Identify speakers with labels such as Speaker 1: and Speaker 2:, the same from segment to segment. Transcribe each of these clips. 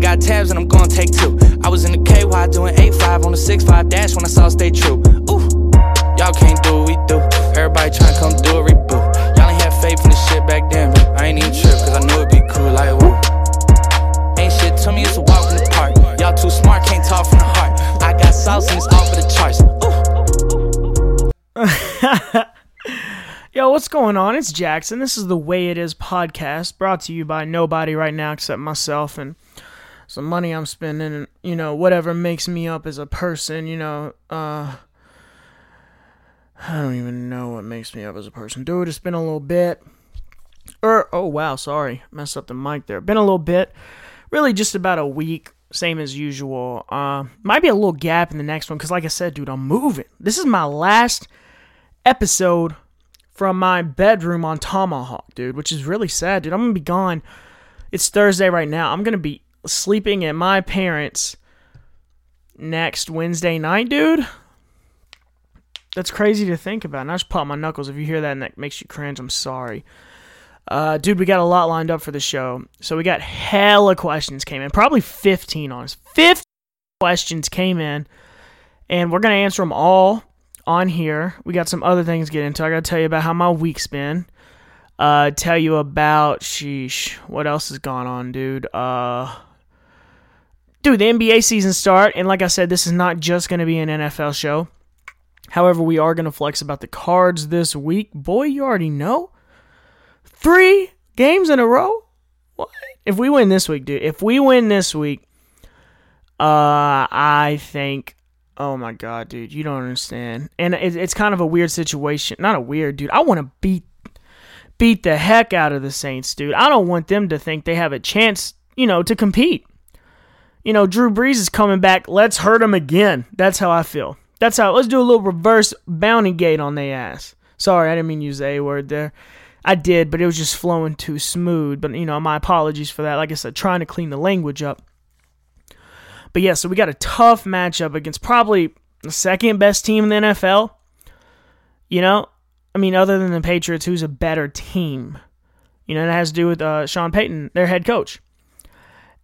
Speaker 1: Ain't got tabs and I'm gonna take two. I was in the KY doing 8-5 on the 6-5 dash when I saw stay true. Ooh, y'all can't do what we do. Everybody come do a reboot. Y'all ain't had faith in the shit back then, I ain't even trip, cause I knew it'd be cool like. Ain't shit me, it's a walk in the park. Y'all too smart, can't talk from the heart. I got sauce and it's off of the charts.
Speaker 2: Yo, what's going on? It's Jackson. This is the Way It Is podcast brought to you by nobody right now except myself and some money I'm spending you know, whatever makes me up as a person, you know, uh, I don't even know what makes me up as a person. Dude, it's been a little bit. Er, oh wow, sorry. Messed up the mic there. Been a little bit. Really just about a week, same as usual. Uh, might be a little gap in the next one because, like I said, dude, I'm moving. This is my last episode from my bedroom on Tomahawk, dude, which is really sad, dude. I'm gonna be gone. It's Thursday right now. I'm gonna be sleeping at my parents' next Wednesday night, dude. That's crazy to think about. And I just pop my knuckles. If you hear that and that makes you cringe, I'm sorry. Uh, dude, we got a lot lined up for the show. So we got hella questions came in. Probably 15 on us. 15 questions came in. And we're going to answer them all on here. We got some other things to get into. I got to tell you about how my week's been. Uh, tell you about, sheesh, what else has gone on, dude? Uh, dude, the NBA season start. And like I said, this is not just going to be an NFL show. However, we are going to flex about the cards this week. Boy, you already know. Three games in a row? What? If we win this week, dude, if we win this week, uh, I think, oh my God, dude, you don't understand. And it, it's kind of a weird situation. Not a weird, dude. I want to beat beat the heck out of the Saints, dude. I don't want them to think they have a chance, you know, to compete. You know, Drew Brees is coming back. Let's hurt him again. That's how I feel. That's how. Let's do a little reverse bounty gate on their ass. Sorry, I didn't mean to use the A word there. I did, but it was just flowing too smooth. But you know, my apologies for that. Like I said, trying to clean the language up. But yeah, so we got a tough matchup against probably the second best team in the NFL. You know, I mean, other than the Patriots, who's a better team? You know, that has to do with uh, Sean Payton, their head coach.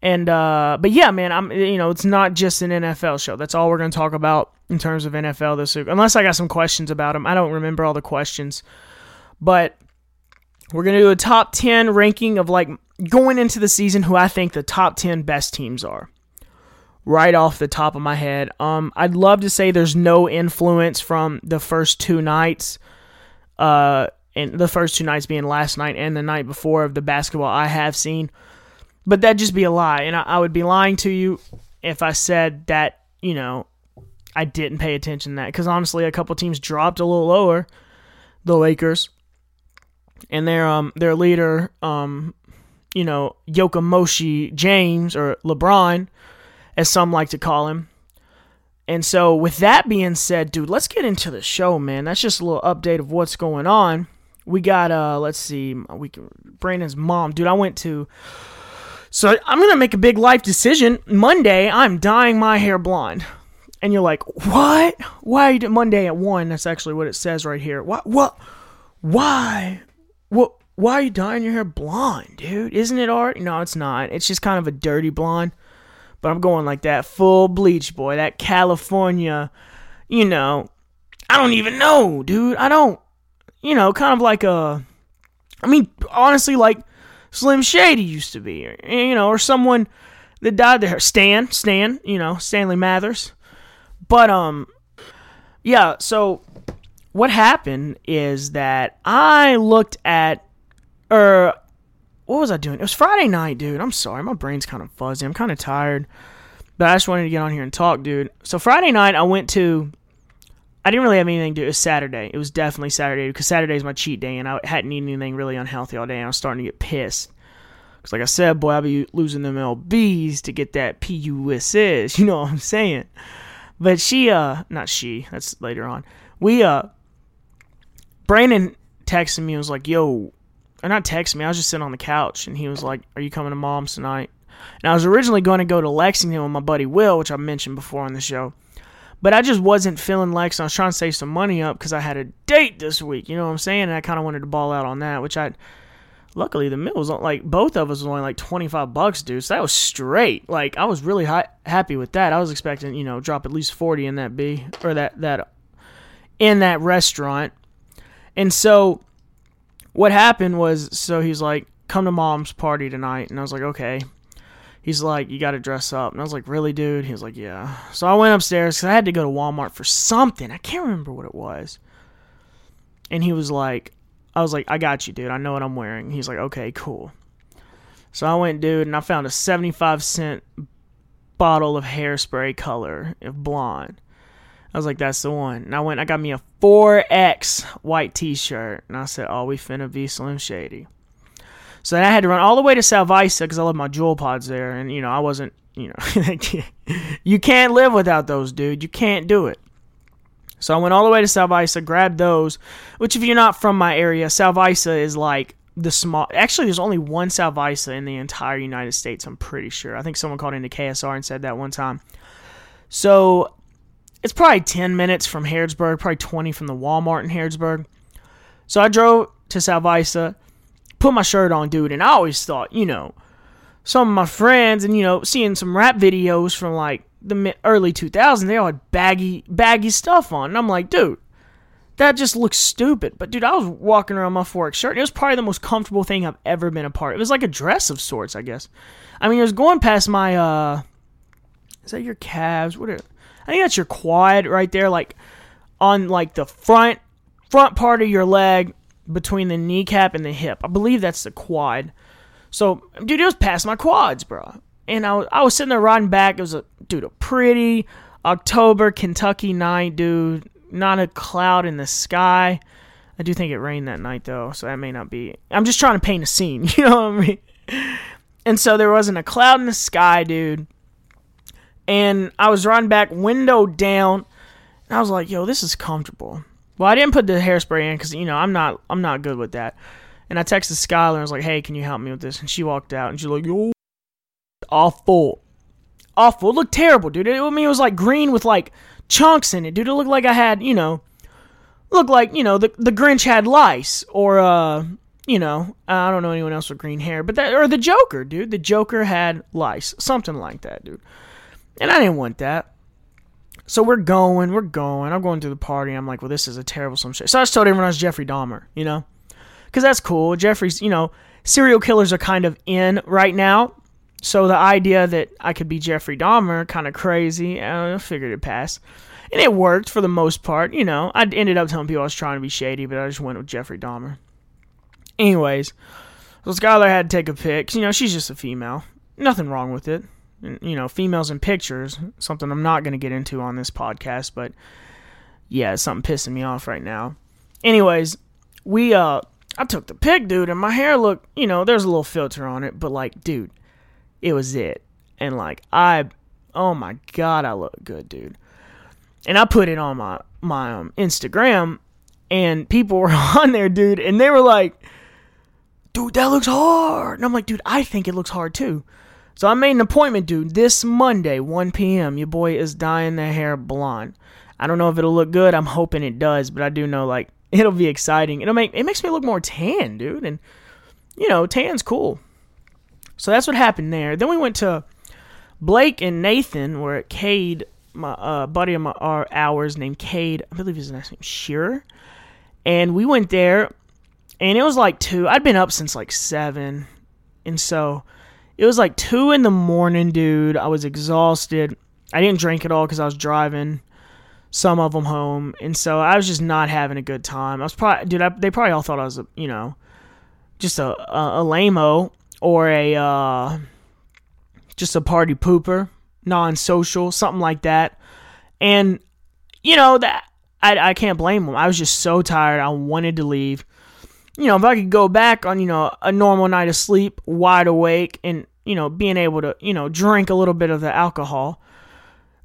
Speaker 2: And uh, but yeah, man, I'm you know, it's not just an NFL show. That's all we're gonna talk about in terms of NFL this week. Unless I got some questions about them. I don't remember all the questions. But we're going to do a top 10 ranking of like going into the season who I think the top 10 best teams are. Right off the top of my head. Um I'd love to say there's no influence from the first two nights. Uh and the first two nights being last night and the night before of the basketball I have seen. But that'd just be a lie. And I, I would be lying to you if I said that, you know, I didn't pay attention to that because honestly, a couple teams dropped a little lower. The Lakers and their um their leader um you know Yokomoshi James or LeBron, as some like to call him. And so, with that being said, dude, let's get into the show, man. That's just a little update of what's going on. We got uh, let's see, we can, Brandon's mom, dude. I went to. So I'm gonna make a big life decision Monday. I'm dyeing my hair blonde and you're like, what? Why Monday at one? That's actually what it says right here. What? What? Why? What? Why are you dyeing your hair blonde, dude? Isn't it art? No, it's not. It's just kind of a dirty blonde. But I'm going like that full bleach, boy. That California, you know. I don't even know, dude. I don't. You know, kind of like a. I mean, honestly, like Slim Shady used to be, you know, or someone that died there. Stan, Stan, you know, Stanley Mathers. But um yeah, so what happened is that I looked at or what was I doing? It was Friday night, dude. I'm sorry, my brain's kind of fuzzy. I'm kind of tired. But I just wanted to get on here and talk, dude. So Friday night I went to I didn't really have anything to do. It was Saturday. It was definitely Saturday because Saturday is my cheat day, and I hadn't eaten anything really unhealthy all day. And I was starting to get pissed. Because, like I said, boy, I'll be losing them LBs to get that PUSS. You know what I'm saying? But she, uh, not she, that's later on. We, uh, Brandon texted me and was like, yo, or not text me, I was just sitting on the couch and he was like, are you coming to mom's tonight? And I was originally going to go to Lexington with my buddy Will, which I mentioned before on the show. But I just wasn't feeling Lex. I was trying to save some money up because I had a date this week. You know what I'm saying? And I kind of wanted to ball out on that, which I luckily the meal was like both of us was only like 25 bucks dude so that was straight like i was really happy with that i was expecting you know drop at least 40 in that b or that that in that restaurant and so what happened was so he's like come to mom's party tonight and i was like okay he's like you gotta dress up and i was like really dude he was like yeah so i went upstairs because i had to go to walmart for something i can't remember what it was and he was like I was like, I got you, dude. I know what I'm wearing. He's like, okay, cool. So I went, dude, and I found a 75 cent bottle of hairspray color of blonde. I was like, that's the one. And I went, I got me a 4X white t shirt. And I said, oh, we finna be Slim Shady. So then I had to run all the way to Salvisa because I love my Juul pods there. And, you know, I wasn't, you know, you can't live without those, dude. You can't do it. So I went all the way to Salvisa, grabbed those, which if you're not from my area, Salvisa is like the small actually there's only one Salvisa in the entire United States, I'm pretty sure. I think someone called into KSR and said that one time. So it's probably 10 minutes from Harrodsburg, probably 20 from the Walmart in Harrodsburg. So I drove to Salvisa, put my shirt on, dude, and I always thought, you know, some of my friends and you know, seeing some rap videos from like the early 2000s, they all had baggy, baggy stuff on. And I'm like, dude, that just looks stupid. But dude, I was walking around my 4X shirt, and it was probably the most comfortable thing I've ever been a part. Of. It was like a dress of sorts, I guess. I mean, it was going past my, uh, is that your calves? What are, I think that's your quad right there, like on like the front, front part of your leg between the kneecap and the hip. I believe that's the quad. So, dude, it was past my quads, bro and I was, I was sitting there riding back. It was a dude, a pretty October Kentucky night, dude. Not a cloud in the sky. I do think it rained that night though, so that may not be. I'm just trying to paint a scene, you know what I mean? And so there wasn't a cloud in the sky, dude. And I was riding back, window down, and I was like, "Yo, this is comfortable." Well, I didn't put the hairspray in because you know I'm not I'm not good with that. And I texted Skylar and I was like, "Hey, can you help me with this?" And she walked out and she's like, "Yo, awful. Awful. It looked terrible, dude. It, I mean, it was like green with like chunks in it, dude. It looked like I had, you know, looked like, you know, the, the Grinch had lice or, uh, you know, I don't know anyone else with green hair, but that, or the Joker, dude. The Joker had lice. Something like that, dude. And I didn't want that. So we're going, we're going. I'm going to the party. I'm like, well, this is a terrible some shit. So I just told everyone I was Jeffrey Dahmer, you know? Because that's cool. Jeffrey's, you know, serial killers are kind of in right now. So the idea that I could be Jeffrey Dahmer, kind of crazy, I figured it'd pass. And it worked for the most part. You know, I ended up telling people I was trying to be shady, but I just went with Jeffrey Dahmer. Anyways, so Skylar had to take a pic. You know, she's just a female. Nothing wrong with it. You know, females in pictures, something I'm not going to get into on this podcast, but yeah, it's something pissing me off right now. Anyways, we, uh, I took the pic, dude, and my hair looked, you know, there's a little filter on it, but like, dude, it was it. And like I oh my god, I look good, dude. And I put it on my my um, Instagram and people were on there, dude, and they were like, "Dude, that looks hard." And I'm like, "Dude, I think it looks hard too." So I made an appointment, dude, this Monday, 1 p.m. Your boy is dyeing the hair blonde. I don't know if it'll look good. I'm hoping it does, but I do know like it'll be exciting. It'll make it makes me look more tan, dude, and you know, tan's cool. So that's what happened there. Then we went to Blake and Nathan were at Cade, my uh, buddy of my, our ours named Cade. I believe his last name Shearer. And we went there, and it was like two. I'd been up since like seven, and so it was like two in the morning, dude. I was exhausted. I didn't drink at all because I was driving some of them home, and so I was just not having a good time. I was probably, dude. I, they probably all thought I was, a, you know, just a a, a lameo or a uh, just a party pooper, non-social, something like that. And you know that I I can't blame them. I was just so tired. I wanted to leave. You know, if I could go back on you know a normal night of sleep, wide awake, and you know being able to you know drink a little bit of the alcohol,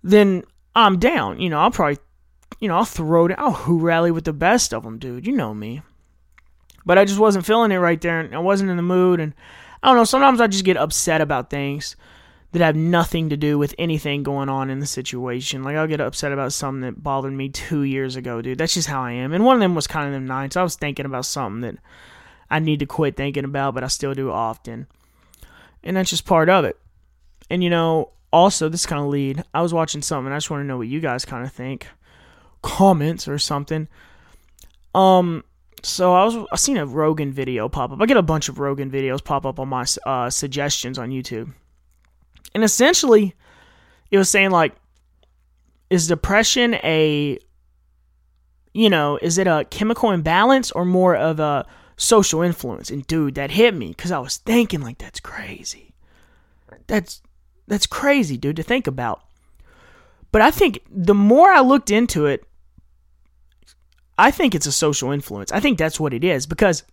Speaker 2: then I'm down. You know, I'll probably you know I'll throw it. I'll who rally with the best of them, dude. You know me. But I just wasn't feeling it right there, and I wasn't in the mood, and I don't know. Sometimes I just get upset about things that have nothing to do with anything going on in the situation. Like I'll get upset about something that bothered me two years ago, dude. That's just how I am. And one of them was kind of them nights. I was thinking about something that I need to quit thinking about, but I still do often. And that's just part of it. And you know, also this kind of lead. I was watching something. I just want to know what you guys kind of think. Comments or something. Um, so I was I seen a Rogan video pop up. I get a bunch of Rogan videos pop up on my uh, suggestions on YouTube, and essentially, it was saying like, is depression a, you know, is it a chemical imbalance or more of a social influence? And dude, that hit me because I was thinking like, that's crazy. That's that's crazy, dude, to think about. But I think the more I looked into it, I think it's a social influence. I think that's what it is because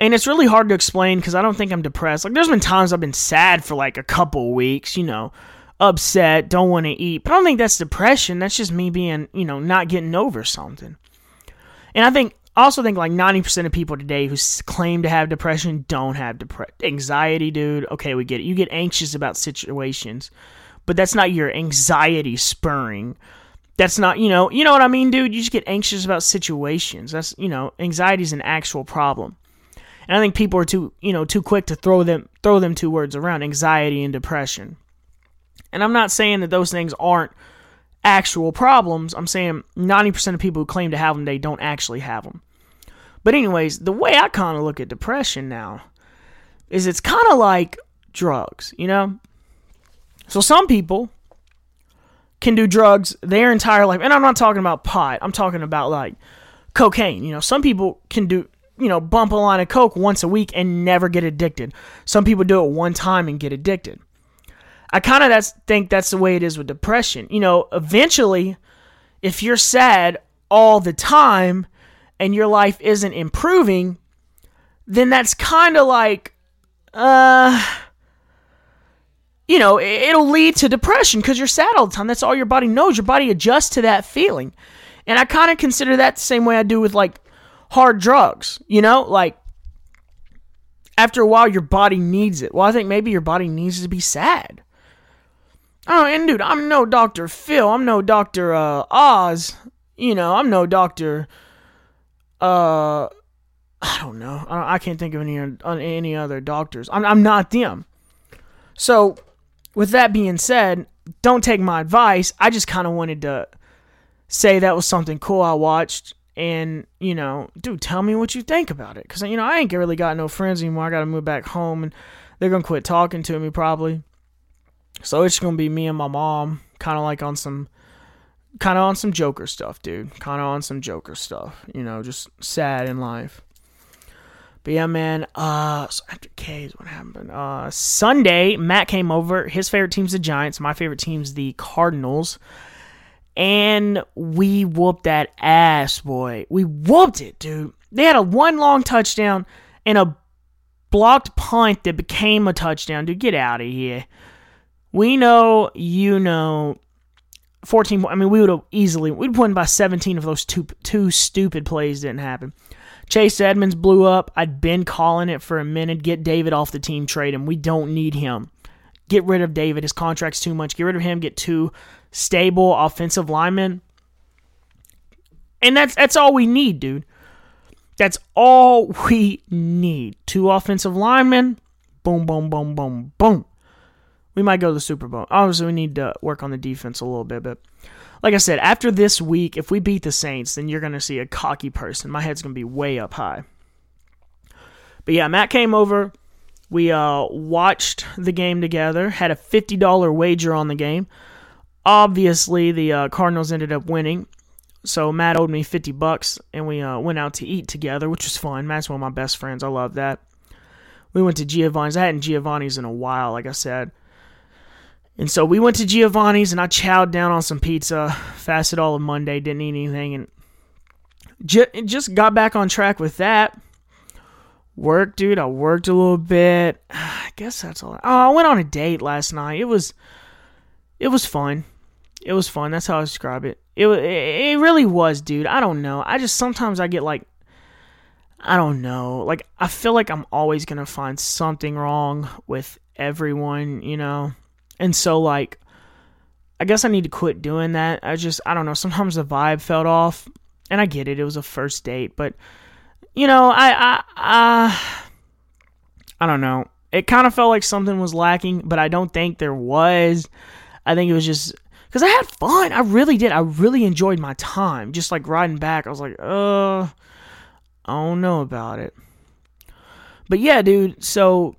Speaker 2: and it's really hard to explain because I don't think I'm depressed. Like there's been times I've been sad for like a couple weeks, you know, upset, don't want to eat. But I don't think that's depression. That's just me being, you know, not getting over something. And I think also think like 90% of people today who claim to have depression don't have depression. Anxiety, dude. Okay, we get it. You get anxious about situations, but that's not your anxiety spurring that's not you know you know what i mean dude you just get anxious about situations that's you know anxiety is an actual problem and i think people are too you know too quick to throw them throw them two words around anxiety and depression and i'm not saying that those things aren't actual problems i'm saying 90% of people who claim to have them they don't actually have them but anyways the way i kind of look at depression now is it's kind of like drugs you know so some people can do drugs their entire life. And I'm not talking about pot. I'm talking about like cocaine. You know, some people can do, you know, bump a line of coke once a week and never get addicted. Some people do it one time and get addicted. I kind of that's think that's the way it is with depression. You know, eventually if you're sad all the time and your life isn't improving, then that's kind of like uh you know, it'll lead to depression because you're sad all the time. That's all your body knows. Your body adjusts to that feeling. And I kind of consider that the same way I do with like hard drugs, you know? Like after a while, your body needs it. Well, I think maybe your body needs to be sad. Oh, and dude, I'm no Dr. Phil. I'm no Dr. Uh, Oz. You know, I'm no Dr. Uh, I don't know. I, can't think of any any other doctors. I'm, I'm not them. So with that being said, don't take my advice. I just kind of wanted to say that was something cool I watched. And, you know, dude, tell me what you think about it. Because, you know, I ain't really got no friends anymore. I got to move back home and they're to quit talking to me probably. So it's to be me and my mom, kind of like on some, kind of on some Joker stuff, dude. Kind of on some Joker stuff. You know, just sad in life. But yeah, man. Uh, so after K's, what happened? Uh, Sunday, Matt came over. His favorite team's the Giants. My favorite team's the Cardinals. And we whooped that ass, boy. We whooped it, dude. They had a one long touchdown and a blocked punt that became a touchdown. Dude, get out of here. We know, you know, 14. I mean, we would have easily, we'd won by 17 if those two, two stupid plays didn't happen. Chase Edmonds blew up. I'd been calling it for a minute. Get David off the team, trade him. We don't need him. Get rid of David. His contract's too much. Get rid of him. Get two stable offensive linemen. And that's that's all we need, dude. That's all we need. Two offensive linemen. Boom, boom, boom, boom, boom. We might go to the Super Bowl. Obviously, we need to work on the defense a little bit, but like I said, after this week, if we beat the Saints, then you're going to see a cocky person. My head's going to be way up high. But yeah, Matt came over. We uh, watched the game together, had a $50 wager on the game. Obviously, the uh, Cardinals ended up winning. So Matt owed me 50 bucks, and we uh, went out to eat together, which was fun. Matt's one of my best friends. I love that. We went to Giovanni's. I hadn't Giovanni's in a while, like I said. And so we went to Giovanni's and I chowed down on some pizza, fasted all of Monday, didn't eat anything, and just got back on track with that. Work, dude. I worked a little bit. I guess that's all. Oh, I went on a date last night. It was, it was fun. It was fun. That's how I describe it. It it really was, dude. I don't know. I just sometimes I get like, I don't know. Like I feel like I'm always gonna find something wrong with everyone. You know and so like I guess I need to quit doing that. I just I don't know, sometimes the vibe felt off. And I get it, it was a first date, but you know, I I I, I don't know. It kind of felt like something was lacking, but I don't think there was. I think it was just because I had fun. I really did. I really enjoyed my time. Just like riding back, I was like, uh, I don't know about it. But yeah, dude. So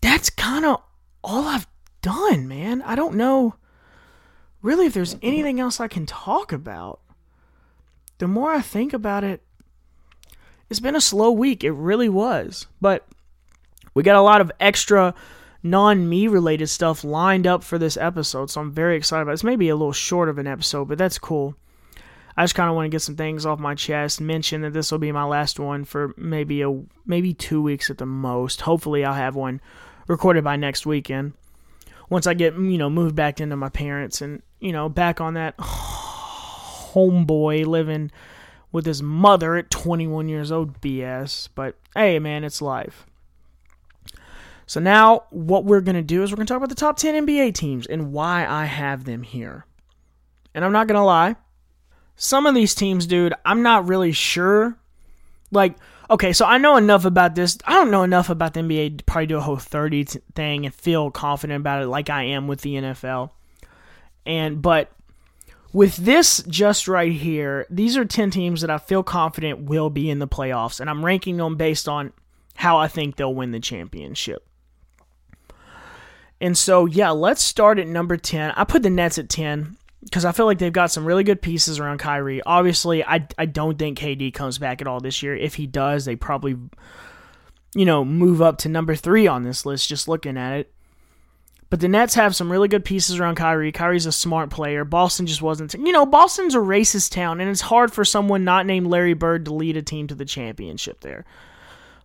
Speaker 2: that's kind of all I've done, man. I don't know really if there's anything else I can talk about. The more I think about it, it's been a slow week. It really was. But we got a lot of extra non me related stuff lined up for this episode, so I'm very excited about it. It's maybe a little short of an episode, but that's cool. I just kind of want to get some things off my chest. Mention that this will be my last one for maybe a maybe two weeks at the most. Hopefully, I'll have one recorded by next weekend. Once I get you know moved back into my parents and you know back on that homeboy living with his mother at 21 years old BS. But hey, man, it's life. So now what we're going to do is we're going to talk about the top 10 NBA teams and why I have them here. And I'm not going to lie. Some of these teams, dude, I'm not really sure. Like, okay, so I know enough about this. I don't know enough about the NBA to probably do a whole 30 thing and feel confident about it like I am with the NFL. And, but with this just right here, these are 10 teams that I feel confident will be in the playoffs. And I'm ranking them based on how I think they'll win the championship. And so, yeah, let's start at number 10. I put the Nets at 10 because I feel like they've got some really good pieces around Kyrie. Obviously, I, I don't think KD comes back at all this year. If he does, they probably, you know, move up to number three on this list just looking at it. But the Nets have some really good pieces around Kyrie. Kyrie's a smart player. Boston just wasn't. You know, Boston's a racist town, and it's hard for someone not named Larry Bird to lead a team to the championship there.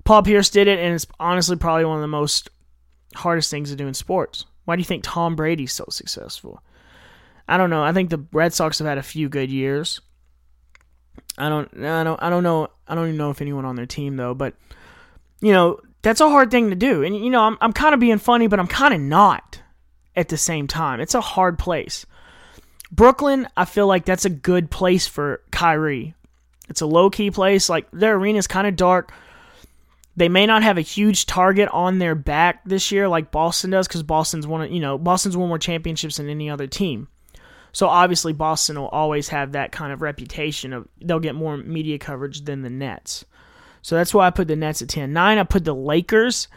Speaker 2: Paul Pierce did it, and it's honestly probably one of the most hardest things to do in sports. Why do you think Tom Brady's so successful? I don't know. I think the Red Sox have had a few good years. I don't I don't I don't know I don't even know if anyone on their team though, but you know, that's a hard thing to do. And you know, I'm I'm kind of being funny, but I'm kind of not at the same time. It's a hard place. Brooklyn, I feel like that's a good place for Kyrie. It's a low key place. Like their arena is kind of dark. They may not have a huge target on their back this year like Boston does because Boston's won, you know, Boston's won more championships than any other team. So obviously Boston will always have that kind of reputation of they'll get more media coverage than the Nets. So that's why I put the Nets at 10. 9 I put the Lakers.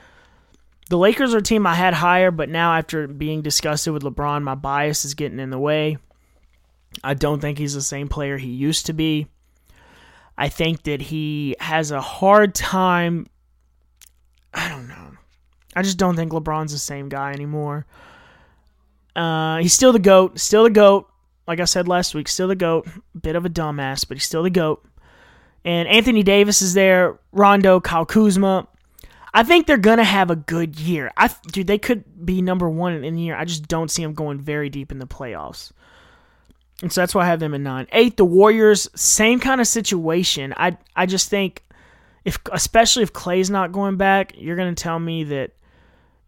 Speaker 2: The Lakers are a team I had higher, but now after being disgusted with LeBron, my bias is getting in the way. I don't think he's the same player he used to be. I think that he has a hard time I don't know. I just don't think LeBron's the same guy anymore. Uh, he's still the GOAT. Still the GOAT. Like I said last week, still the GOAT. Bit of a dumbass, but he's still the GOAT. And Anthony Davis is there. Rondo, Kyle Kuzma. I think they're gonna have a good year. I dude, they could be number one in the year. I just don't see them going very deep in the playoffs. And so that's why I have them in nine. Eight, the Warriors, same kind of situation. I I just think if especially if Clay's not going back, you're gonna tell me that,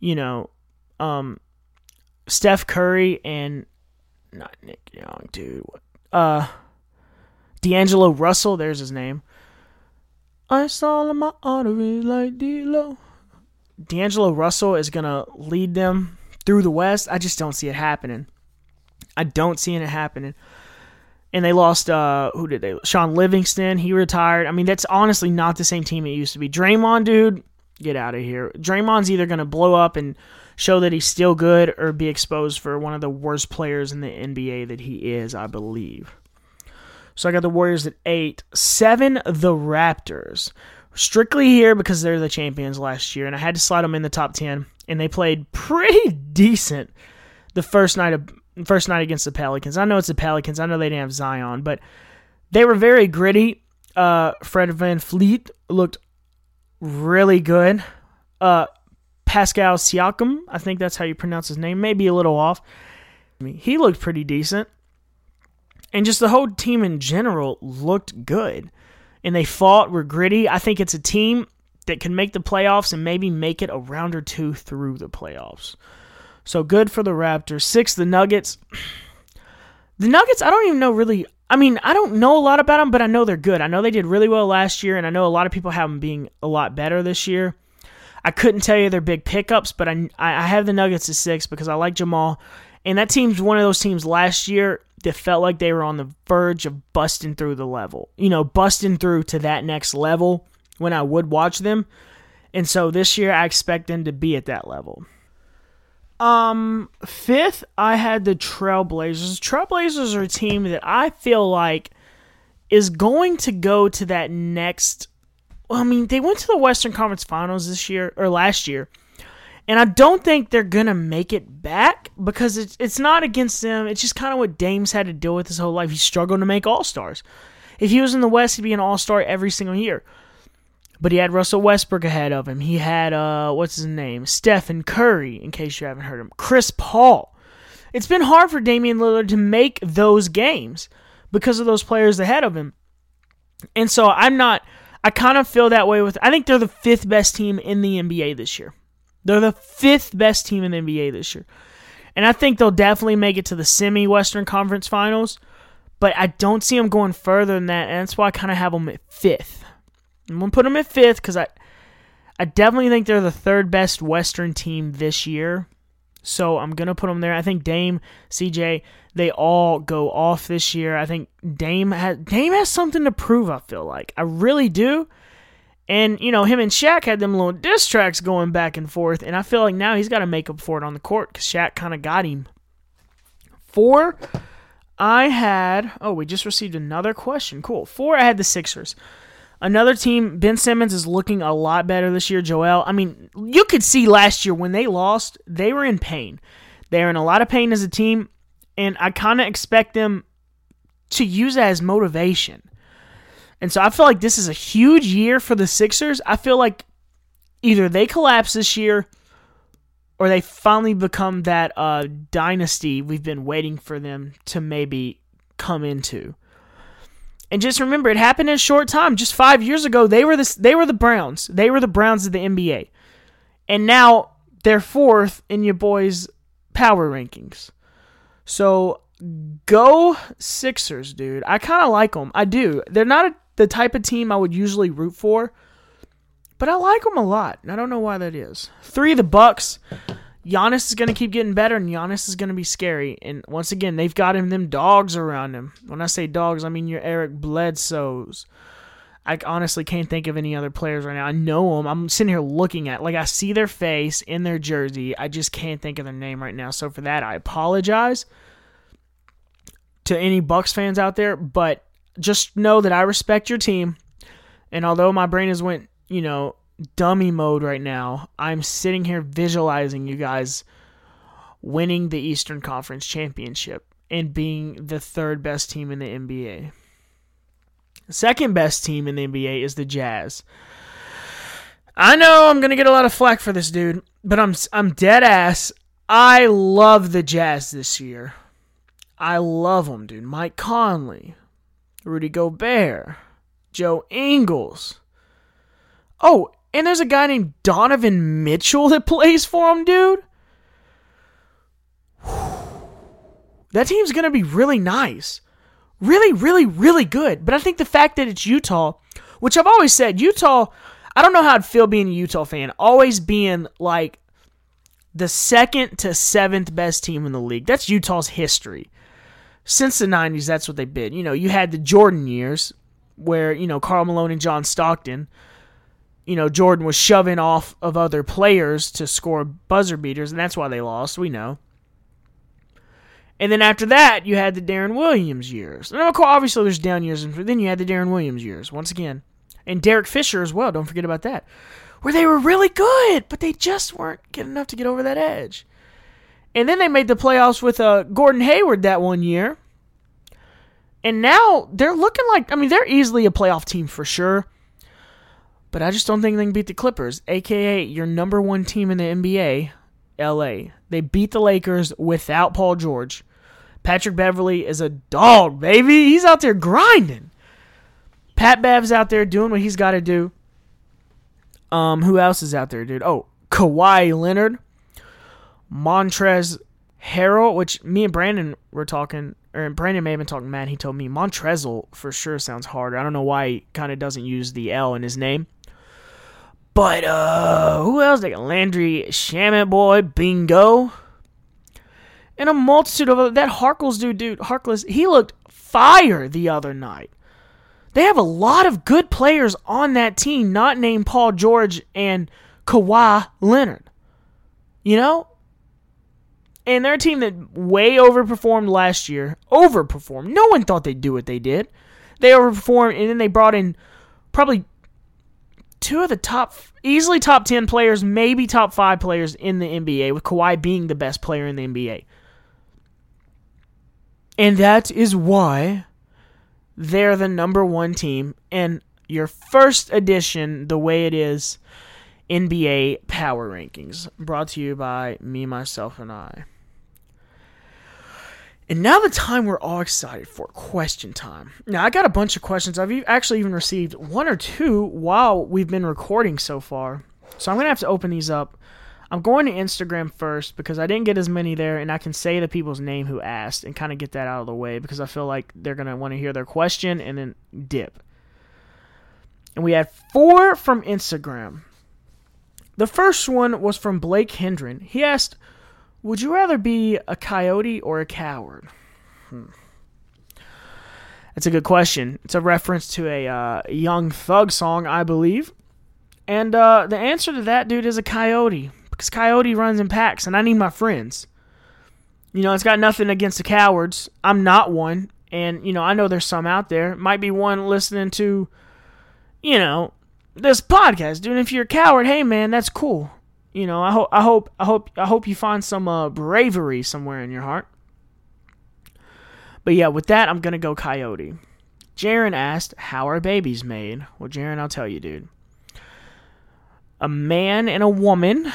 Speaker 2: you know, um, Steph Curry and not Nick Young, dude. Uh, D'Angelo Russell, there's his name. I saw in my arteries like D'Lo. D'Angelo Russell is gonna lead them through the West. I just don't see it happening. I don't see it happening and they lost uh who did they Shaun Livingston, he retired. I mean, that's honestly not the same team it used to be. Draymond, dude, get out of here. Draymond's either gonna blow up and show that he's still good or be exposed for one of the worst players in the NBA that he is, I believe. So I got the Warriors at eight. Seven, the Raptors. Strictly here because they're the champions last year, and I had to slide them in the top ten, and they played pretty decent the first night of first night against the Pelicans. I know it's the Pelicans. I know they didn't have Zion, but they were very gritty. Uh, Fred VanVleet looked really good. Uh, Pascal Siakam, I think that's how you pronounce his name, maybe a little off. I mean, he looked pretty decent. And just the whole team in general looked good. And they fought, were gritty. I think it's a team that can make the playoffs and maybe make it a round or two through the playoffs. So good for the Raptors. Six, the Nuggets. The Nuggets, I don't even know really. I mean, I don't know a lot about them, but I know they're good. I know they did really well last year, and I know a lot of people have them being a lot better this year. I couldn't tell you their big pickups, but I I have the Nuggets at six because I like Jamal, and that team's one of those teams last year that felt like they were on the verge of busting through the level. You know, busting through to that next level when I would watch them. And so this year I expect them to be at that level. Um, fifth, I had the Trailblazers. Trailblazers are a team that I feel like is going to go to that next. Well, I mean, they went to the Western Conference Finals this year or last year, and I don't think they're gonna make it back because it's it's not against them. It's just kind of what Dame's had to deal with his whole life. He's struggling to make All Stars. If he was in the West, he'd be an All Star every single year. But he had Russell Westbrook ahead of him. He had uh what's his name? Stephen Curry, in case you haven't heard him. Chris Paul. It's been hard for Damian Lillard to make those games because of those players ahead of him. And so I'm not I kind of feel that way with I think they're the fifth best team in the NBA this year. They're the fifth best team in the NBA this year. And I think they'll definitely make it to the semi Western Conference Finals, but I don't see them going further than that, and that's why I kind of have them at fifth. I'm gonna put them at fifth because I, I definitely think they're the third best Western team this year. So I'm gonna put them there. I think Dame, CJ, they all go off this year. I think Dame has Dame has something to prove. I feel like I really do. And you know him and Shaq had them little diss tracks going back and forth, and I feel like now he's got to make up for it on the court because Shaq kind of got him. Four, I had. Oh, we just received another question. Cool. Four, I had the Sixers. Another team, Ben Simmons is looking a lot better this year. Joel, I mean, you could see last year when they lost, they were in pain. They're in a lot of pain as a team, and I kind of expect them to use that as motivation. And so I feel like this is a huge year for the Sixers. I feel like either they collapse this year or they finally become that uh, dynasty we've been waiting for them to maybe come into. And just remember, it happened in a short time. Just five years ago, they were the they were the Browns. They were the Browns of the NBA, and now they're fourth in your boys' power rankings. So go Sixers, dude. I kind of like them. I do. They're not a, the type of team I would usually root for, but I like them a lot. I don't know why that is. Three, of the Bucks. Giannis is going to keep getting better, and Giannis is going to be scary. And once again, they've got him them dogs around him. When I say dogs, I mean your Eric Bledsoes. I honestly can't think of any other players right now. I know them. I'm sitting here looking at like I see their face in their jersey. I just can't think of their name right now. So for that, I apologize to any Bucks fans out there. But just know that I respect your team. And although my brain has went, you know, dummy mode right now. I'm sitting here visualizing you guys winning the Eastern Conference Championship and being the third best team in the NBA. Second best team in the NBA is the Jazz. I know I'm gonna get a lot of flack for this, dude, but I'm I'm dead ass. I love the Jazz this year. I love them, dude. Mike Conley, Rudy Gobert, Joe Ingles. Oh, and there's a guy named Donovan Mitchell that plays for him, dude. That team's going to be really nice. Really, really, really good. But I think the fact that it's Utah, which I've always said, Utah, I don't know how I'd feel being a Utah fan, always being like the second to seventh best team in the league. That's Utah's history. Since the 90s, that's what they've been. You know, you had the Jordan years where, you know, Karl Malone and John Stockton you know, Jordan was shoving off of other players to score buzzer beaters, and that's why they lost. We know. And then after that, you had the Deron Williams years. And of course, obviously, there's down years, and then you had the Deron Williams years once again, and Derek Fisher as well. Don't forget about that, where they were really good, but they just weren't good enough to get over that edge. And then they made the playoffs with uh, Gordon Hayward that one year. And now they're looking like, I mean, they're easily a playoff team for sure. But I just don't think they can beat the Clippers, aka your number one team in the NBA, LA. They beat the Lakers without Paul George. Patrick Beverley is a dog, baby. He's out there grinding. Pat Bev's out there doing what he's got to do. Um, who else is out there, dude? Oh, Kawhi Leonard, Montrez Harrell, which me and Brandon were talking, or Brandon may have been talking mad. He told me Montrezl for sure sounds harder. I don't know why he kind of doesn't use the L in his name. But uh, who else? Like Landry Shamet boy, bingo, and a multitude of that Harkless dude, dude Harkless. He looked fire the other night. They have a lot of good players on that team, not named Paul George and Kawhi Leonard. You know, and they're a team that way overperformed last year. Overperformed. No one thought they'd do what they did. They overperformed, and then they brought in probably two of the top, easily top 10 players, maybe top five players in the NBA, with Kawhi being the best player in the NBA. And that is why they're the number one team. And your first edition, the way it is, NBA Power Rankings, brought to you by me, myself, and I. And now the time we're all excited for question time. Now I got a bunch of questions. I've actually even received one or two while we've been recording so far. So I'm gonna have to open these up. I'm going to Instagram first because I didn't get as many there, and I can say the people's name who asked and kind of get that out of the way because I feel like they're gonna want to hear their question and then dip. And we had four from Instagram. The first one was from Blake Hendren. He asked, would you rather be a coyote or a coward? Hmm. That's a good question. It's a reference to a uh, Young Thug song, I believe. And uh, the answer to that, dude, is a coyote. Because coyote runs in packs, and I need my friends. You know, it's got nothing against the cowards. I'm not one. And, you know, I know there's some out there. Might be one listening to, you know, this podcast. Dude, if you're a coward, hey, man, that's cool. You know, I hope I hope I hope I hope you find some uh, bravery somewhere in your heart. But yeah, with that, I'm gonna go Coyote. Jaron asked, "How are babies made?" Well, Jaron, I'll tell you, dude. A man and a woman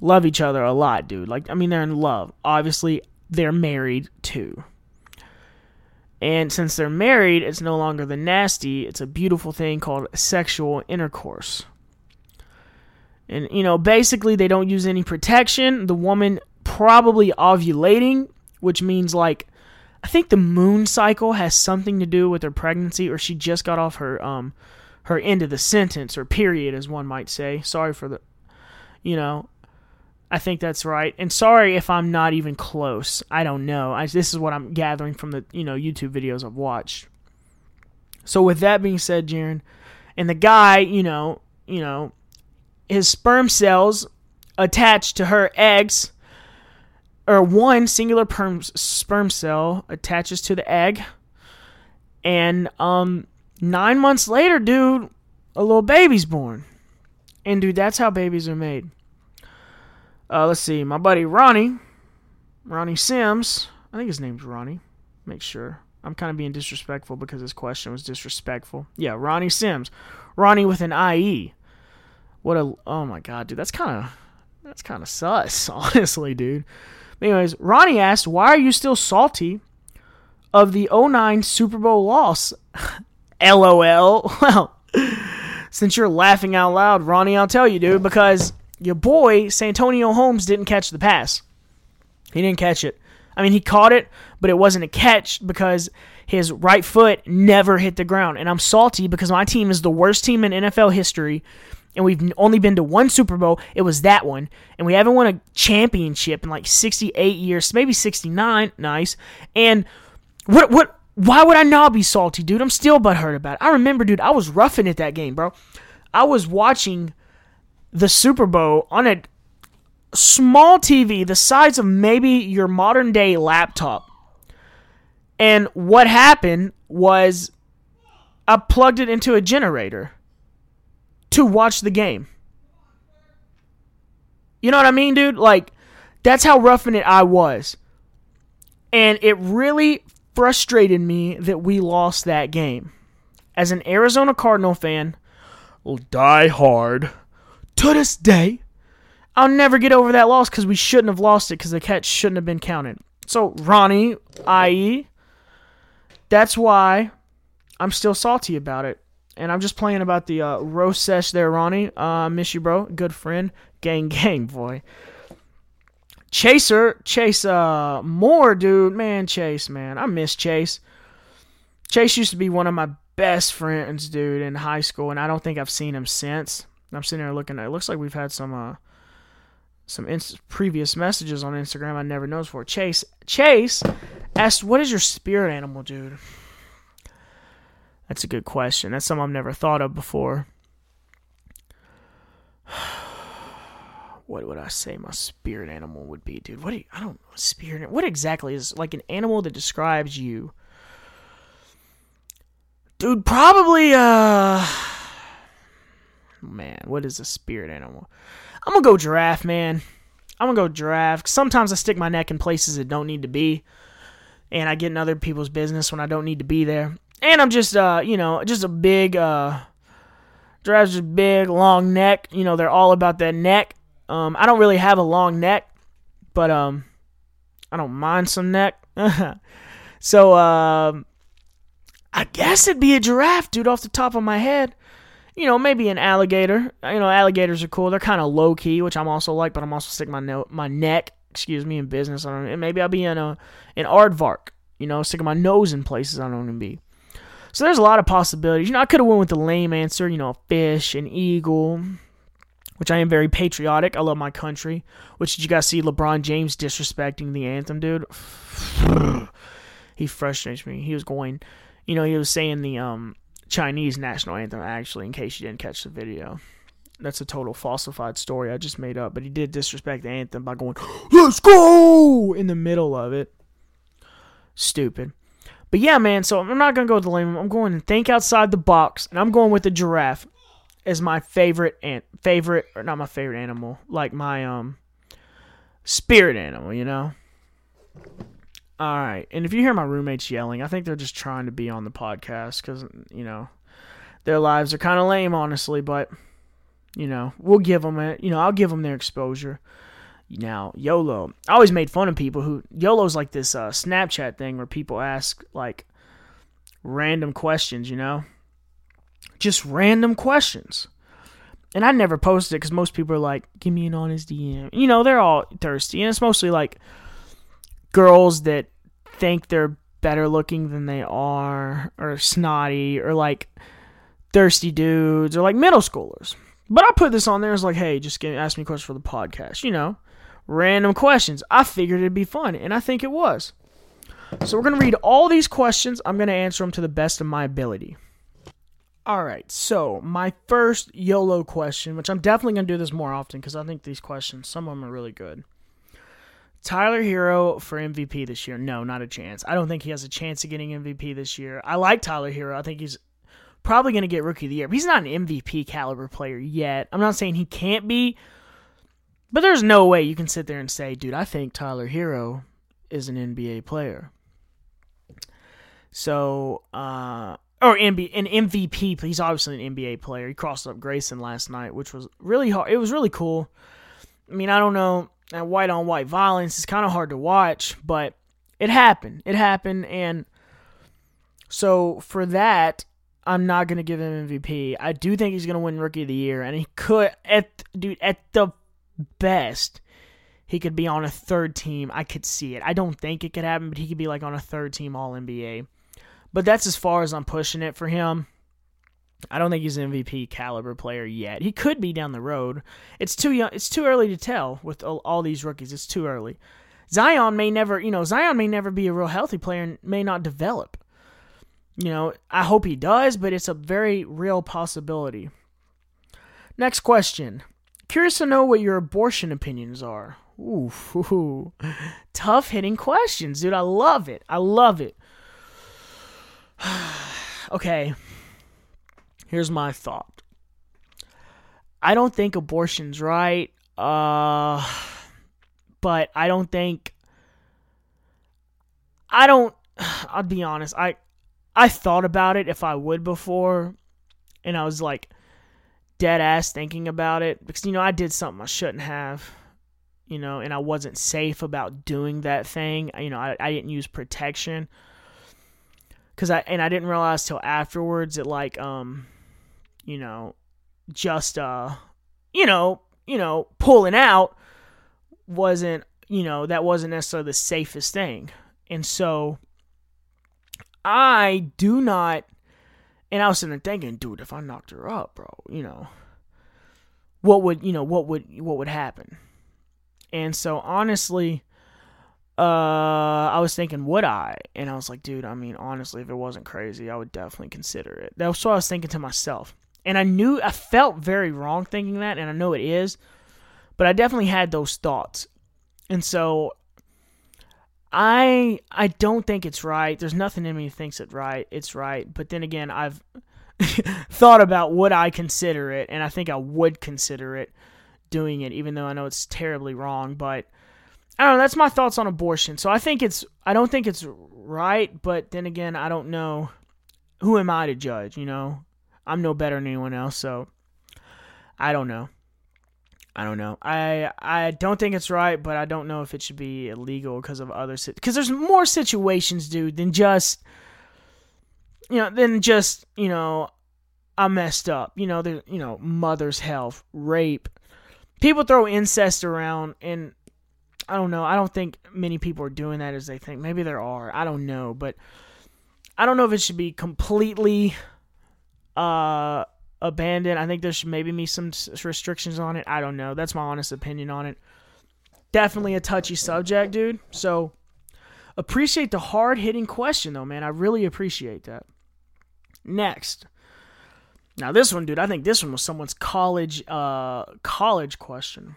Speaker 2: love each other a lot, dude. Like, I mean, they're in love. Obviously, they're married too. And since they're married, it's no longer the nasty. It's a beautiful thing called sexual intercourse. And, you know, basically they don't use any protection. The woman probably ovulating, which means like I think the moon cycle has something to do with her pregnancy, or she just got off her um her end of the sentence or period, as one might say. Sorry for the, you know, I think that's right. And sorry if I'm not even close. I don't know. I, this is what I'm gathering from the you know YouTube videos I've watched. So with that being said, Jaron, and the guy, you know, you know, his sperm cells attached to her eggs, or one singular perm, sperm cell attaches to the egg, and um, nine months later, dude, a little baby's born, and dude, that's how babies are made. Uh, let's see, my buddy Ronnie, Ronnie Sims, I think his name's Ronnie. Make sure. I'm kind of being disrespectful because his question was disrespectful. Yeah, Ronnie Sims. Ronnie with an IE. What a oh my god, dude, that's kind of that's kind of sus, honestly, dude. Anyways, Ronnie asked, "Why are you still salty of the 09 Super Bowl loss?" LOL. Well, since you're laughing out loud, Ronnie, I'll tell you, dude, because your boy Santonio Holmes didn't catch the pass. He didn't catch it. I mean, he caught it, but it wasn't a catch because his right foot never hit the ground. And I'm salty because my team is the worst team in NFL history and we've only been to one Super Bowl. It was that one, and we haven't won a championship in like 68 years, maybe 69. Nice. And what what? Why would I not be salty, dude? I'm still butthurt about it. I remember, dude, I was roughing it that game, bro. I was watching the Super Bowl on a small TV the size of maybe your modern day laptop. And what happened was I plugged it into a generator to watch the game. You know what I mean, dude? Like, that's how roughing it I was. And it really frustrated me that we lost that game. As an Arizona Cardinal fan, will die hard to this day, I'll never get over that loss because we shouldn't have lost it because the catch shouldn't have been counted. So, Ronnie, i.e., that's why I'm still salty about it. And I'm just playing about the uh, roast sesh there, Ronnie. Uh, miss you, bro. Good friend. Gang, gang, boy. Chaser, Chase uh dude, man, Chase, man, I miss Chase. Chase used to be one of my best friends, dude, in high school, and I don't think I've seen him since. I'm sitting there looking. It looks like we've had some uh some ins- previous messages on Instagram I never noticed for. Chase Chase asked, "What is your spirit animal, dude?" That's a good question. That's something I've never thought of before. what would I say my spirit animal would be, dude? What do you, I don't know. Spirit. What exactly is like an animal that describes you? Dude, probably uh man, what is a spirit animal? I'm gonna go giraffe, man. I'm gonna go giraffe. Sometimes I stick my neck in places that don't need to be, and I get in other people's business when I don't need to be there. And I'm just, uh, you know, just a big, uh, giraffe's just big, long neck. You know, they're all about that neck. Um, I don't really have a long neck, but um, I don't mind some neck. so um, I guess it'd be a giraffe, dude, off the top of my head. You know, maybe an alligator. You know, alligators are cool. They're kind of low key, which I'm also like, but I'm also sticking my no- my neck, excuse me, in business. I don't, and maybe I'll be in a an aardvark. You know, sticking my nose in places I don't want to be. So there's a lot of possibilities. You know, I could have went with the lame answer. You know, a fish, an eagle, which I am very patriotic. I love my country. Which did you guys see LeBron James disrespecting the anthem, dude? he frustrates me. He was going, you know, he was saying the um Chinese national anthem, actually, in case you didn't catch the video. That's a total falsified story I just made up, but he did disrespect the anthem by going, Let's go! in the middle of it. Stupid. But yeah, man, so I'm not going to go with the lame. I'm going to think outside the box, and I'm going with the giraffe as my favorite and favorite or not my favorite animal, like my um spirit animal, you know? All right. And if you hear my roommates yelling, I think they're just trying to be on the podcast cuz you know, their lives are kind of lame honestly, but you know, we'll give them a, you know, I'll give them their exposure. Now, YOLO. I always made fun of people who YOLO's like this uh, Snapchat thing where people ask like random questions, you know? Just random questions. And I never posted it because most people are like, give me an honest DM. You know, they're all thirsty. And it's mostly like girls that think they're better looking than they are, or snotty, or like thirsty dudes, or like middle schoolers. But I put this on there as like, hey, just get, ask me questions for the podcast. You know, random questions. I figured it'd be fun, and I think it was. So we're going to read all these questions. I'm going to answer them to the best of my ability. All right, so my first YOLO question, which I'm definitely going to do this more often because I think these questions, some of them are really good. Tyler Herro for MVP this year? No, not a chance. I don't think he has a chance of getting MVP this year. I like Tyler Herro. I think he's probably going to get Rookie of the Year. But he's not an MVP caliber player yet. I'm not saying he can't be, but there's no way you can sit there and say, dude, I think Tyler Herro is an NBA player. So, uh, or NBA, an MVP. He's obviously an NBA player. He crossed up Grayson last night, which was really hard. It was really cool. I mean, I don't know. That white on white violence is kind of hard to watch, but it happened. It happened, and so for that, I'm not gonna give him MVP. I do think he's gonna win Rookie of the Year, and he could at dude at the best. He could be on a third team. I could see it. I don't think it could happen, but he could be like on a third team All NBA. But that's as far as I'm pushing it for him. I don't think he's an MVP caliber player yet. He could be down the road. It's too young. It's too early to tell with all, these rookies. It's too early. Zion may never, you know, Zion may never be a real healthy player and may not develop. You know, I hope he does, but it's a very real possibility. Next question. Curious to know what your abortion opinions are. Ooh, ooh. tough hitting questions, dude. I love it. I love it. okay. Here's my thought. I don't think abortion's right. Uh but I don't think I don't I'll be honest. I I thought about it if I would before and I was like dead ass thinking about it because you know I did something I shouldn't have. You know, and I wasn't safe about doing that thing. You know, I, I didn't use protection because I and I didn't realize till afterwards that like um you know just uh you know you know pulling out wasn't you know, that wasn't necessarily the safest thing. And so I do not and I was sitting there thinking, dude, if I knocked her up, bro, you know, what would you know, what would what would happen? And so honestly, uh I was thinking, would I? And I was like, dude, I mean, honestly, if it wasn't crazy, I would definitely consider it. That's what I was thinking to myself. And I knew I felt very wrong thinking that, and I know it is, but I definitely had those thoughts. And so I I don't think it's right. There's nothing in me that thinks it right. It's right. But then again, I've thought about would I consider it, and I think I would consider it doing it, even though I know it's terribly wrong. But I don't know. That's my thoughts on abortion. So I think it's I don't think it's right, but then again, I don't know. Who am I to judge? You know, I'm no better than anyone else, so I don't know. I don't know. I I don't think it's right, but I don't know if it should be illegal because of other because there's more situations, dude, than just you know than just you know I messed up. You know, there you know mother's health, rape. People throw incest around, and I don't know. I don't think many people are doing that as they think. Maybe there are. I don't know, but I don't know if it should be completely uh abandoned. I think there should maybe be some restrictions on it. I don't know. That's my honest opinion on it. Definitely a touchy subject, dude. So appreciate the hard hitting question, though, man. I really appreciate that. Next. Now this one, dude, I think this one was someone's college uh college question.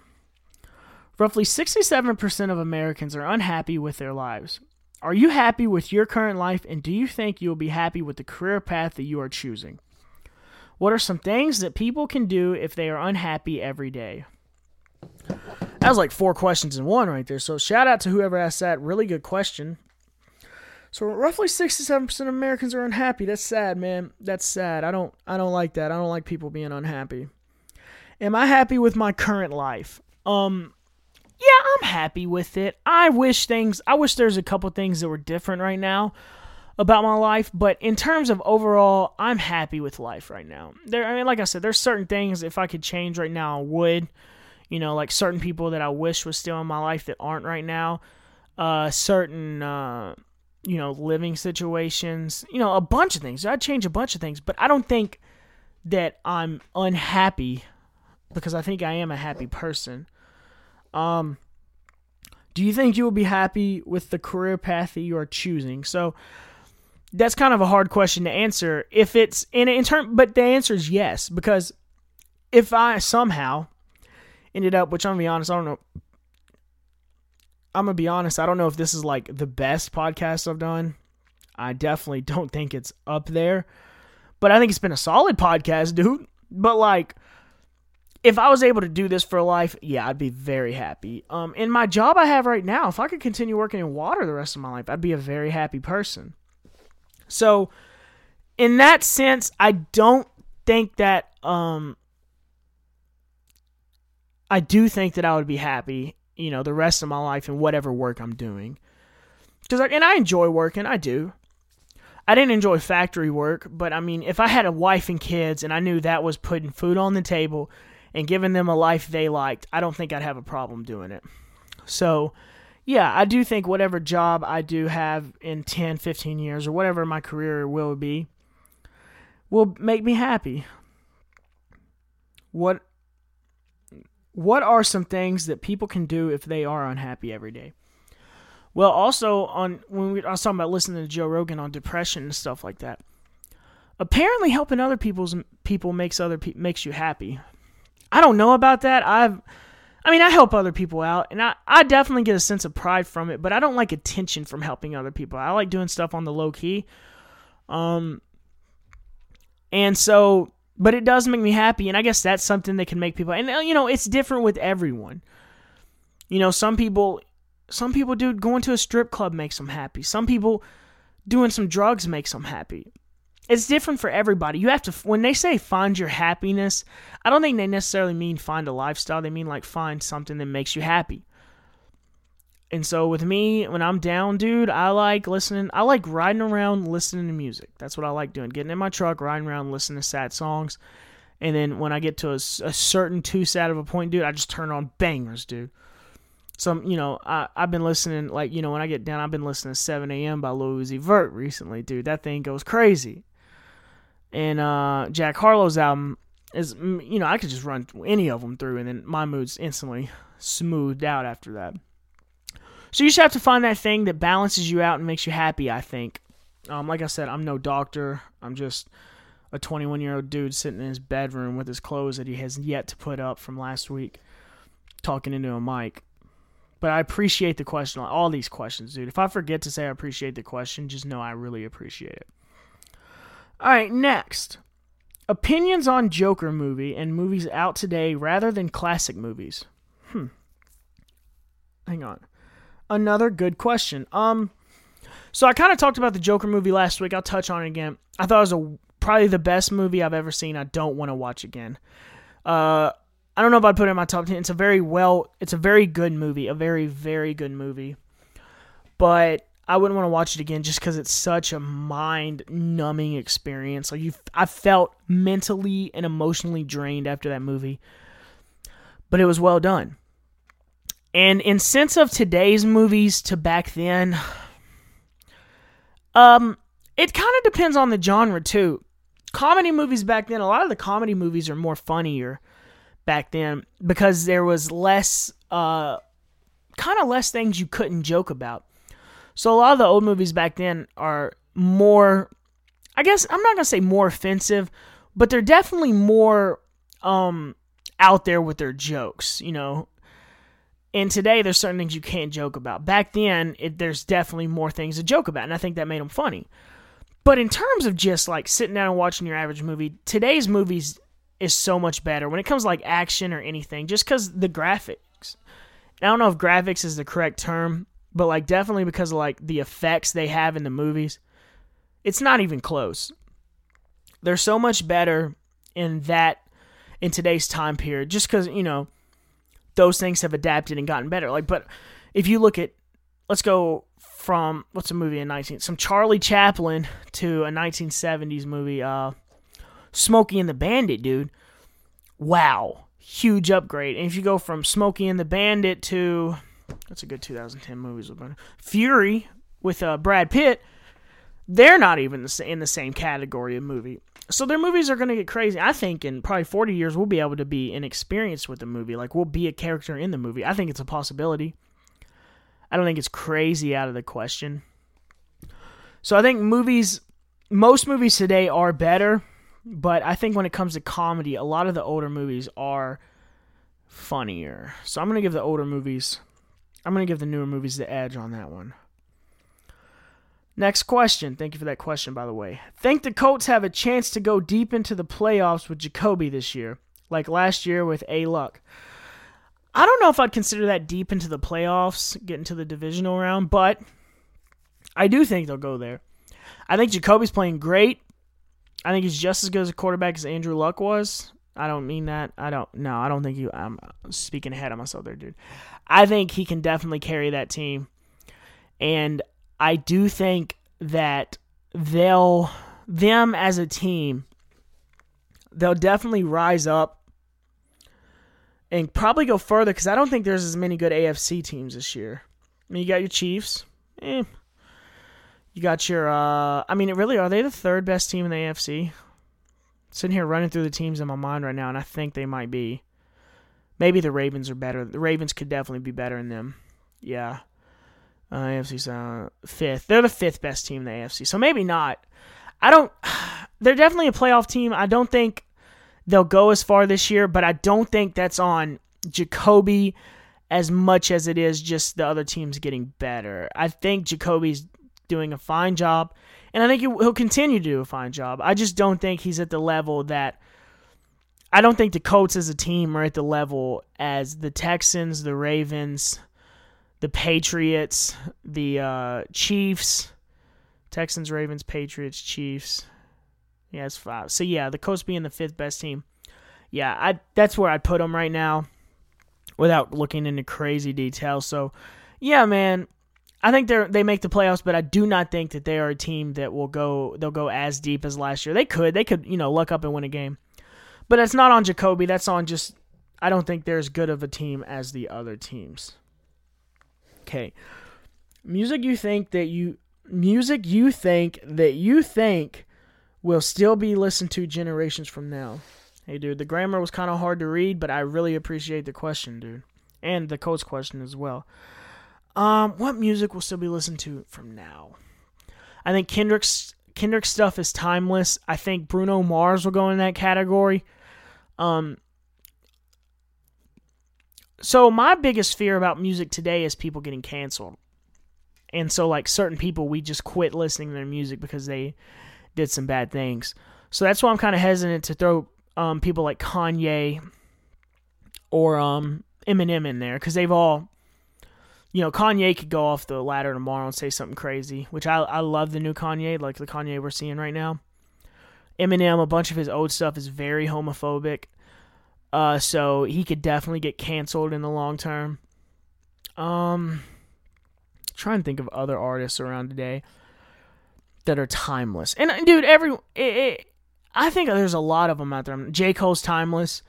Speaker 2: Roughly 67% of Americans are unhappy with their lives. Are you happy with your current life and do you think you will be happy with the career path that you are choosing? What are some things that people can do if they are unhappy every day? That was like four questions in one right there. So shout out to whoever asked that. Really good question. So roughly 67% of Americans are unhappy. That's sad, man. That's sad. I don't I don't like that. I don't like people being unhappy. Am I happy with my current life? Um yeah, I'm happy with it. I wish things I wish there's a couple things that were different right now about my life, but in terms of overall, I'm happy with life right now. There, I mean, like I said, there's certain things if I could change right now, I would. You know, like certain people that I wish was still in my life that aren't right now. Uh, certain, uh, you know, living situations. You know, a bunch of things. I'd change a bunch of things, but I don't think that I'm unhappy because I think I am a happy person. Um, do you think you will be happy with the career path that you are choosing? So, that's kind of a hard question to answer. If it's in in term, but the answer is yes because if I somehow ended up, which I'm gonna be honest, I don't know. I'm gonna be honest. I don't know if this is like the best podcast I've done. I definitely don't think it's up there, but I think it's been a solid podcast, dude. But like, if I was able to do this for life, yeah, I'd be very happy. Um, in my job I have right now, if I could continue working in water the rest of my life, I'd be a very happy person. So, in that sense, I don't think that um I do think that I would be happy, you know, the rest of my life in whatever work I'm doing. Cuz I, and I enjoy working, I do. I didn't enjoy factory work, but I mean, if I had a wife and kids and I knew that was putting food on the table and giving them a life they liked, I don't think I'd have a problem doing it. So, yeah, I do think whatever job I do have in 10, 15 years, or whatever my career will be, will make me happy. What what are some things that people can do if they are unhappy every day? Well, also on when we, I was talking about listening to Joe Rogan on depression and stuff like that. Apparently, helping other people's people makes other pe- makes you happy. I don't know about that. I've I mean, I help other people out, and I, I definitely get a sense of pride from it, but I don't like attention from helping other people. I like doing stuff on the low key. Um, and so, but it does make me happy, and I guess that's something that can make people, and you know, it's different with everyone. You know, some people, some people, dude, going to a strip club makes them happy. Some people doing some drugs makes them happy it's different for everybody. You have to when they say find your happiness, I don't think they necessarily mean find a lifestyle. They mean like find something that makes you happy. And so with me, when I'm down, dude, I like listening. I like riding around listening to music. That's what I like doing. Getting in my truck, riding around, listening to sad songs. And then when I get to a, a certain too sad of a point, dude, I just turn on bangers, dude. some you know I I've been listening like you know when I get down I've been listening to 7 a.m. by Lil Uzi Vert recently, dude. That thing goes crazy. And uh, Jack Harlow's album is you know I could just run any of them through and then my mood's instantly smoothed out after that. So you just have to find that thing that balances you out and makes you happy. I think. Um, like I said, I'm no doctor. I'm just a 21 year old dude sitting in his bedroom with his clothes that he has yet to put up from last week, talking into a mic. But I appreciate the question, all these questions, dude. If I forget to say I appreciate the question, just know I really appreciate it. All right, next. Opinions on Joker movie and movies out today rather than classic movies. Hmm. Hang on. Another good question. Um so I kind of talked about the Joker movie last week. I'll touch on it again. I thought it was a probably the best movie I've ever seen. I don't want to watch again. Uh I don't know if I'd put it in my top 10. It's a very well it's a very good movie, a very very good movie. But I wouldn't want to watch it again just because it's such a mind numbing experience. Like you, I felt mentally and emotionally drained after that movie, but it was well done. And in sense of today's movies to back then, um, it kind of depends on the genre too. Comedy movies back then, a lot of the comedy movies are more funnier back then because there was less, uh, kind of less things you couldn't joke about so a lot of the old movies back then are more I guess I'm not going to say more offensive, but they're definitely more um out there with their jokes, you know. And today there's certain things you can't joke about. Back then, it, there's definitely more things to joke about, and I think that made them funny. But in terms of just like sitting down and watching your average movie, today's movies is so much better when it comes to like action or anything, just because the graphics. I don't know if graphics is the correct term, but like definitely because of like the effects they have in the movies, it's not even close. They're so much better in that in today's time period just cuz you know those things have adapted and gotten better. Like but if you look at let's go from what's a movie in 19 some Charlie Chaplin to a 1970s movie uh Smokey and the Bandit, dude. Wow. Huge upgrade. And if you go from Smokey and the Bandit to that's a good 2010 movies. Fury with uh, Brad Pitt, they're not even in the same category of movie. So their movies are going to get crazy. I think in probably 40 years we'll be able to be an experience with the movie. Like we'll be a character in the movie. I think it's a possibility. I don't think it's crazy out of the question. So I think movies, most movies today are better, but I think when it comes to comedy, a lot of the older movies are funnier. So I'm going to give the older movies I'm going to give the newer movies the edge on that one. Next question. Thank you for that question, by the way. Think the Colts have a chance to go deep into the playoffs with Jacoby this year, like last year with A Luck. I don't know if I'd consider that deep into the playoffs, getting to the divisional round, but I do think they'll go there. I think Jacoby's playing great. I think he's just as good as a quarterback as Andrew Luck was. I don't mean that. I don't. No, I don't think you. I'm speaking ahead of myself there, dude. I think he can definitely carry that team, and I do think that they'll them as a team they'll definitely rise up and probably go further because I don't think there's as many good AFC teams this year. I mean, you got your Chiefs. Eh. You got your. Uh, I mean, really, are they the third best team in the AFC? sitting here running through the teams in my mind right now, and I think they might be. Maybe the Ravens are better. The Ravens could definitely be better than them. Yeah. Uh, AFC's uh, fifth. They're the fifth best team in the AFC, so maybe not. I don't. They're definitely a playoff team. I don't think they'll go as far this year, but I don't think that's on Jacoby as much as it is just the other teams getting better. I think Jacoby's doing a fine job and I think he'll continue to do a fine job. I just don't think he's at the level that. I don't think the Colts as a team are at the level as the Texans, the Ravens, the Patriots, the uh, Chiefs, Texans, Ravens, Patriots, Chiefs. Yeah, it's five. So yeah, the Colts being the fifth best team. Yeah, I that's where I'd put them right now, without looking into crazy detail. So, yeah, man, I think they're they make the playoffs, but I do not think that they are a team that will go they'll go as deep as last year. They could they could you know luck up and win a game, but it's not on Jacoby. That's on just I don't think they're as good of a team as the other teams. Okay. Music you think that you music you think that you think will still be listened to generations from now. Hey dude, the grammar was kind of hard to read, but I really appreciate the question, dude. And the coach question as well. Um, what music will still be listened to from now? I think Kendrick's Kendrick stuff is timeless. I think Bruno Mars will go in that category. Um, so my biggest fear about music today is people getting canceled. And so like certain people we just quit listening to their music because they did some bad things. So that's why I'm kind of hesitant to throw um, people like Kanye or um, Eminem in there because they've all, you know, Kanye could go off the ladder tomorrow and say something crazy, which I I love the new Kanye, like the Kanye we're seeing right now. Eminem, a bunch of his old stuff is very homophobic. Uh, so he could definitely get canceled in the long term. Um, try and think of other artists around today that are timeless. And dude, every it, it, I think there's a lot of them out there. J Cole's timeless.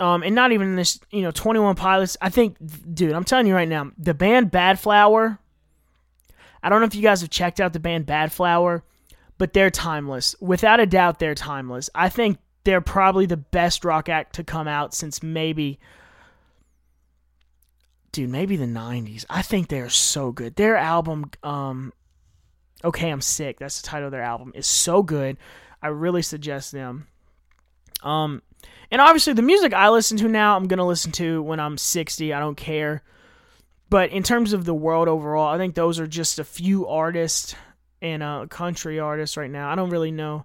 Speaker 2: Um, and not even this, you know, 21 Pilots. I think, dude, I'm telling you right now, the band Badflower. I don't know if you guys have checked out the band Badflower, but they're timeless. Without a doubt, they're timeless. I think they're probably the best rock act to come out since maybe dude, maybe the 90s. I think they're so good. Their album um Okay, I'm sick. That's the title of their album. is so good. I really suggest them. Um and obviously the music I listen to now, I'm going to listen to when I'm 60. I don't care. But in terms of the world overall, I think those are just a few artists and uh, country artists right now. I don't really know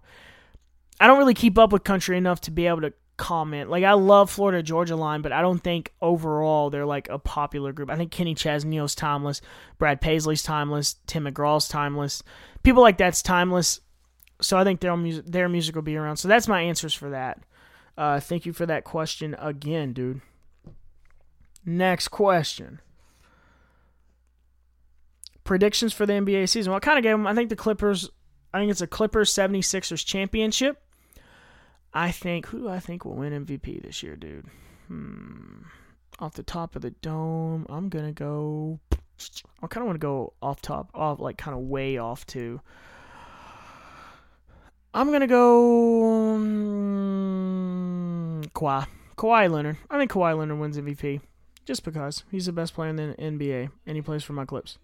Speaker 2: I don't really keep up with country enough to be able to comment. Like I love Florida Georgia Line, but I don't think overall they're like a popular group. I think Kenny Chesney's timeless, Brad Paisley's timeless, Tim McGraw's timeless. People like that's timeless. So I think their music their music will be around. So that's my answers for that. Uh, thank you for that question again, dude. Next question. Predictions for the NBA season. Well, I kind of gave them. I think the Clippers. I think it's a Clippers 76ers championship. I think who I think will win MVP this year, dude? Hmm. Off the top of the dome, I'm gonna go. I kind of want to go off top, off like kind of way off too. I'm gonna go um, Kawhi. Kawhi Leonard. I think Kawhi Leonard wins MVP just because he's the best player in the NBA and he plays for my Clips.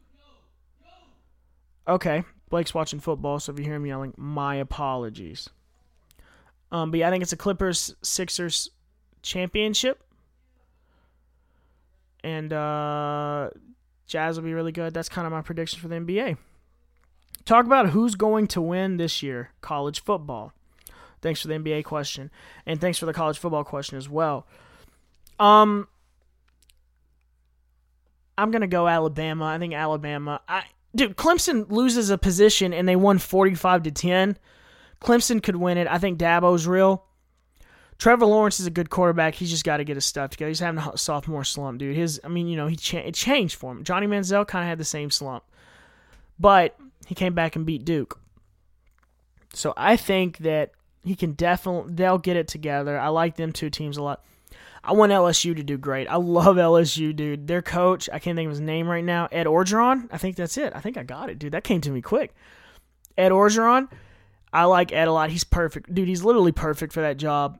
Speaker 2: Okay, Blake's watching football, so if you hear him yelling, my apologies. Um, but yeah, I think it's a Clippers Sixers championship. And uh, Jazz will be really good. That's kind of my prediction for the NBA. Talk about who's going to win this year college football. Thanks for the NBA question. And thanks for the college football question as well. Um, I'm to go Alabama. I think Alabama. I Dude, Clemson loses a position and they won 45 to 10. Clemson could win it. I think Dabo's real. Trevor Lawrence is a good quarterback. He's just got to get his stuff together. He's having a sophomore slump, dude. His, I mean, you know, he cha- it changed for him. Johnny Manziel kind of had the same slump, but he came back and beat Duke. So I think that he can definitely they'll get it together. I like them two teams a lot. I want LSU to do great. I love LSU, dude. Their coach, I can't think of his name right now. Ed Orgeron. I think that's it. I think I got it, dude. That came to me quick. Ed Orgeron I like Ed a lot. He's perfect, dude. He's literally perfect for that job.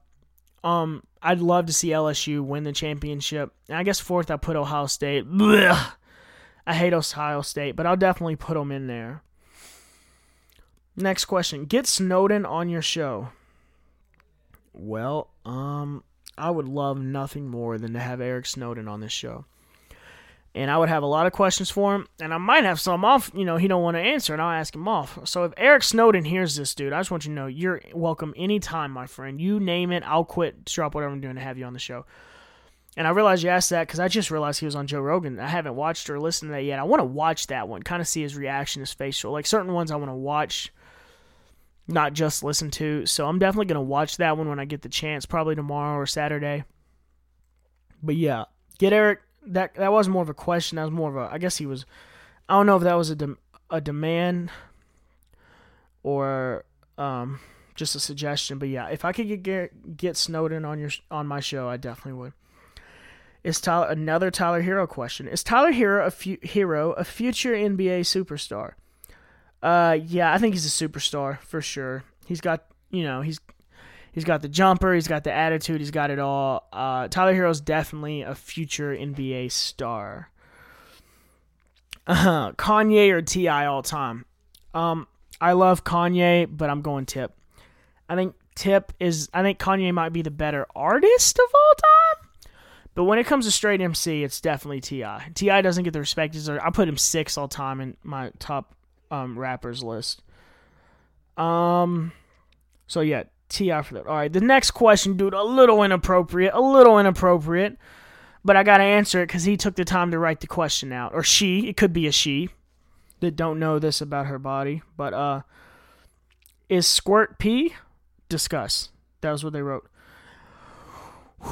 Speaker 2: Um, I'd love to see LSU win the championship. And I guess fourth, I put Ohio State. Blech. I hate Ohio State, but I'll definitely put them in there. Next question: Get Snowden on your show. Well, um, I would love nothing more than to have Eric Snowden on this show and I would have a lot of questions for him, and I might have some off, you know, he don't want to answer, and I'll ask him off. So if Eric Snowden hears this, dude, I just want you to know you're welcome anytime, my friend. You name it, I'll quit, drop whatever I'm doing to have you on the show. And I realized you asked that because I just realized he was on Joe Rogan. I haven't watched or listened to that yet. I want to watch that one, kind of see his reaction, his facial. Like certain ones I want to watch, not just listen to. So I'm definitely going to watch that one when I get the chance, probably tomorrow or Saturday. But yeah, get Eric that that was more of a question. That was more of a. I guess he was. I don't know if that was a de- a demand or um, just a suggestion. But yeah, if I could get get Snowden on your on my show, I definitely would. Is Tyler another Tyler Herro question? Is Tyler Herro a fu- hero a future NBA superstar? Uh, yeah, I think he's a superstar for sure. He's got you know he's he's got the jumper, he's got the attitude, he's got it all. Uh, Tyler Herro's definitely a future NBA star. Uh, Kanye or T.I. all time. Um, I love Kanye, but I'm going Tip. I think Tip is. I think Kanye might be the better artist of all time. But when it comes to straight MC, it's definitely Ti. T.I. doesn't get the respect. I put him six all time in my top um, rappers list. Um, so yeah, T.I. for that. All right, the next question, dude, a little inappropriate, a little inappropriate, but I gotta answer it because he took the time to write the question out, or she. It could be a she that don't know this about her body, but uh, is squirt pee? Discuss. That was what they wrote.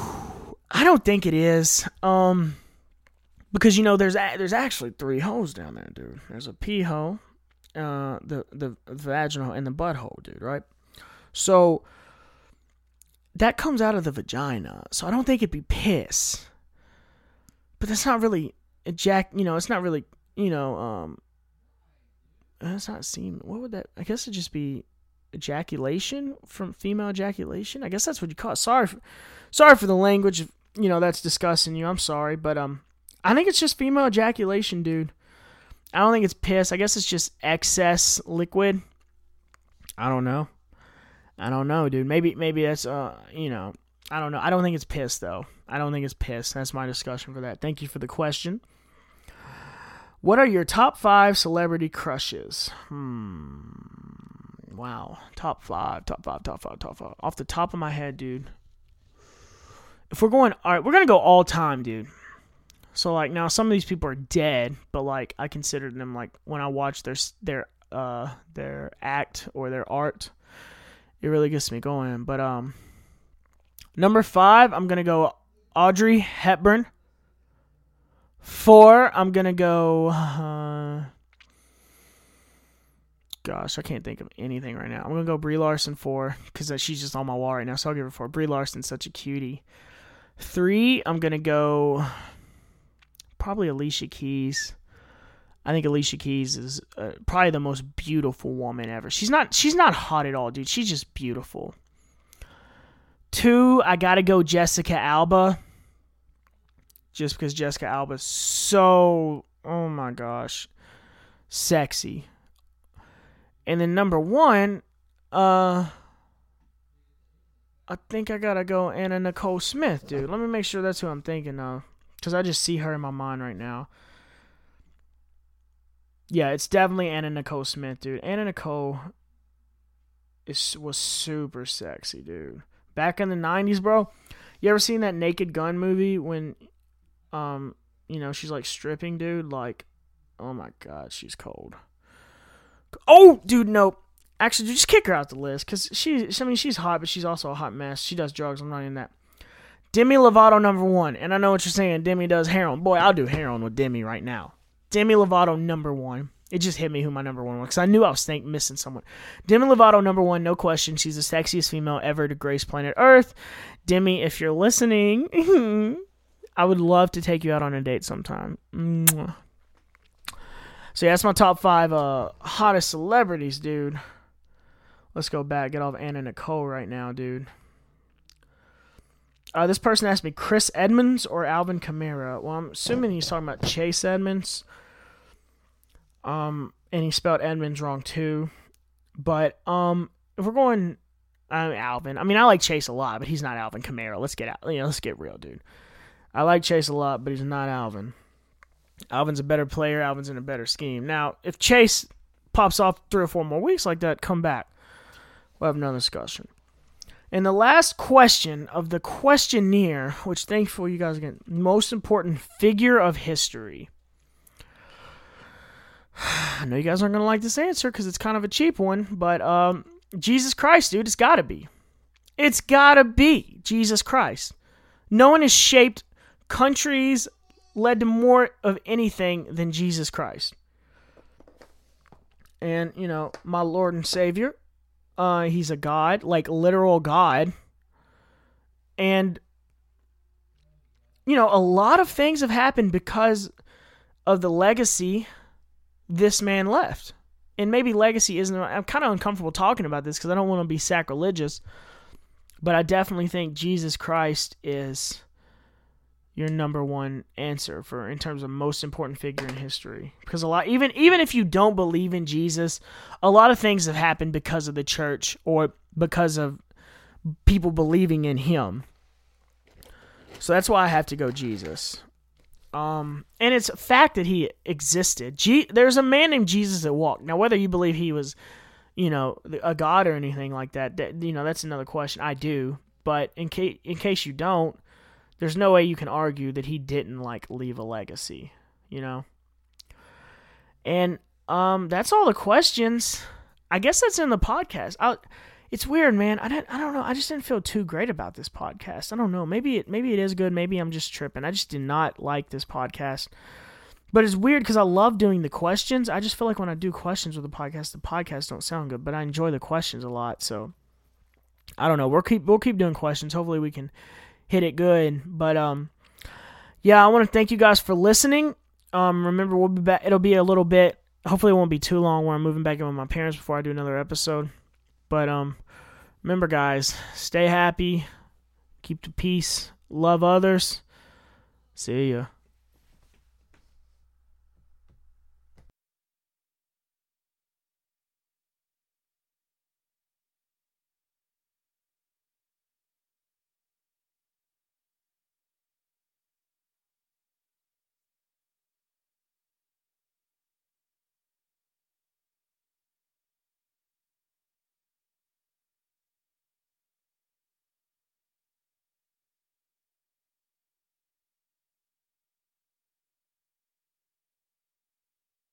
Speaker 2: I don't think it is. Um, because you know there's a, there's actually three holes down there, dude. There's a pee hole, uh, the the vaginal and the butthole, dude. Right. So that comes out of the vagina. So I don't think it'd be piss. But that's not really ejac. You know, it's not really. You know, um, that's not semen. What would that? I guess it'd just be ejaculation from female ejaculation. I guess that's what you call it. Sorry, for, sorry for the language. You know that's disgusting you. I'm sorry, but um, I think it's just female ejaculation, dude. I don't think it's piss. I guess it's just excess liquid. I don't know. I don't know, dude. Maybe maybe that's uh, you know, I don't know. I don't think it's piss though. I don't think it's piss. That's my discussion for that. Thank you for the question. What are your top five celebrity crushes? Hmm. Wow. Top five, top five, top five, top five. Off the top of my head, dude. If we're going, all right, we're to go all time, dude. So, like, now some of these people are dead, but, like, I consider them, like, when I watch their, their, uh, their act or their art, it really gets me going. But, um, number five, I'm going to go Audrey Hepburn. Four, I'm gonna go. Uh, gosh, I can't think of anything right now. I'm gonna go Brie Larson four because she's just on my wall right now, so I'll give her four. Brie Larson's such a cutie. Three, I'm gonna go. Probably Alicia Keys. I think Alicia Keys is uh, probably the most beautiful woman ever. She's not. She's not hot at all, dude. She's just beautiful. Two, I gotta go Jessica Alba just because Jessica Alba's so oh my gosh sexy. And then number one, uh I think I gotta go Anna Nicole Smith, dude. Let me make sure that's who I'm thinking of. Cause I just see her in my mind right now. Yeah, it's definitely Anna Nicole Smith, dude. Anna Nicole is was super sexy, dude. Back in the '90s, bro. You ever seen that Naked Gun movie when um, you know, she's like stripping, dude. Like, oh my god, she's cold. Oh, dude, no. Actually, just kick her out the list because she. I mean, she's hot, but she's also a hot mess. She does drugs. I'm not in that. Demi Lovato number one, and I know what you're saying. Demi does heroin. Boy, I'll do heroin with Demi right now. Demi Lovato number one. It just hit me who my number one was because I knew I was think, missing someone. Demi Lovato number one, no question. She's the sexiest female ever to grace planet Earth. Demi, if you're listening, I would love to take you out on a date sometime. Mwah. So yeah, that's my top five uh, hottest celebrities, dude. Let's go back. Get off Anna Nicole right now, dude. Uh, this person asked me Chris Edmonds or Alvin Kamara. Well, I'm assuming he's talking about Chase Edmonds. Um, and he spelled Edmonds wrong too. But um, if we're going, uh, Alvin. I mean, I like Chase a lot, but he's not Alvin Kamara. Let's get out. You know, let's get real, dude. I like Chase a lot, but he's not Alvin. Alvin's a better player. Alvin's in a better scheme. Now, if Chase pops off three or four more weeks like that, come back. We'll have another discussion. And the last question of the questionnaire, which thankfully you guys get, most important figure of history. I know you guys aren't to like this answer because it's kind of a cheap one, but um, Jesus Christ, dude, it's got to be. It's got to be Jesus Christ. No one has shaped countries led to more of anything than Jesus Christ. And, you know, my Lord and Savior, uh, he's a God, like literal God. And you know, a lot of things have happened because of the legacy this man left. And maybe legacy isn't, I'm kind of uncomfortable talking about this because I don't want to be sacrilegious, but I definitely think Jesus Christ is your number one answer for in terms of most important figure in history. Because a lot even even if you don't believe in Jesus a lot of things have happened because of the church or because of people believing in him. So that's why I have to go Jesus. Um and it's a fact that he existed. G- there's a man named Jesus that walked. Now whether you believe he was you know a god or anything like that, that you know that's another question. I do. But in case in case you don't there's no way you can argue that he didn't like leave a legacy, you know. And um, that's all the questions. I guess that's in the podcast. I, it's weird, man. I don't, I don't know. I just didn't feel too great about this podcast. I don't know. Maybe it, maybe it is good. Maybe I'm just tripping. I just did not like this podcast. But it's weird because I love doing the questions. I just feel like when I do questions with the podcast, the podcasts don't sound good. But I enjoy the questions a lot. So I don't know. We'll keep we'll keep doing questions. Hopefully we can hit it good. But um, yeah, I want to thank you guys for listening. Um, remember we'll be back. It'll be a little bit. Hopefully, it won't be too long. Where I'm moving back in with my parents before I do another episode. But um, remember, guys, stay happy, keep the peace, love others. See ya.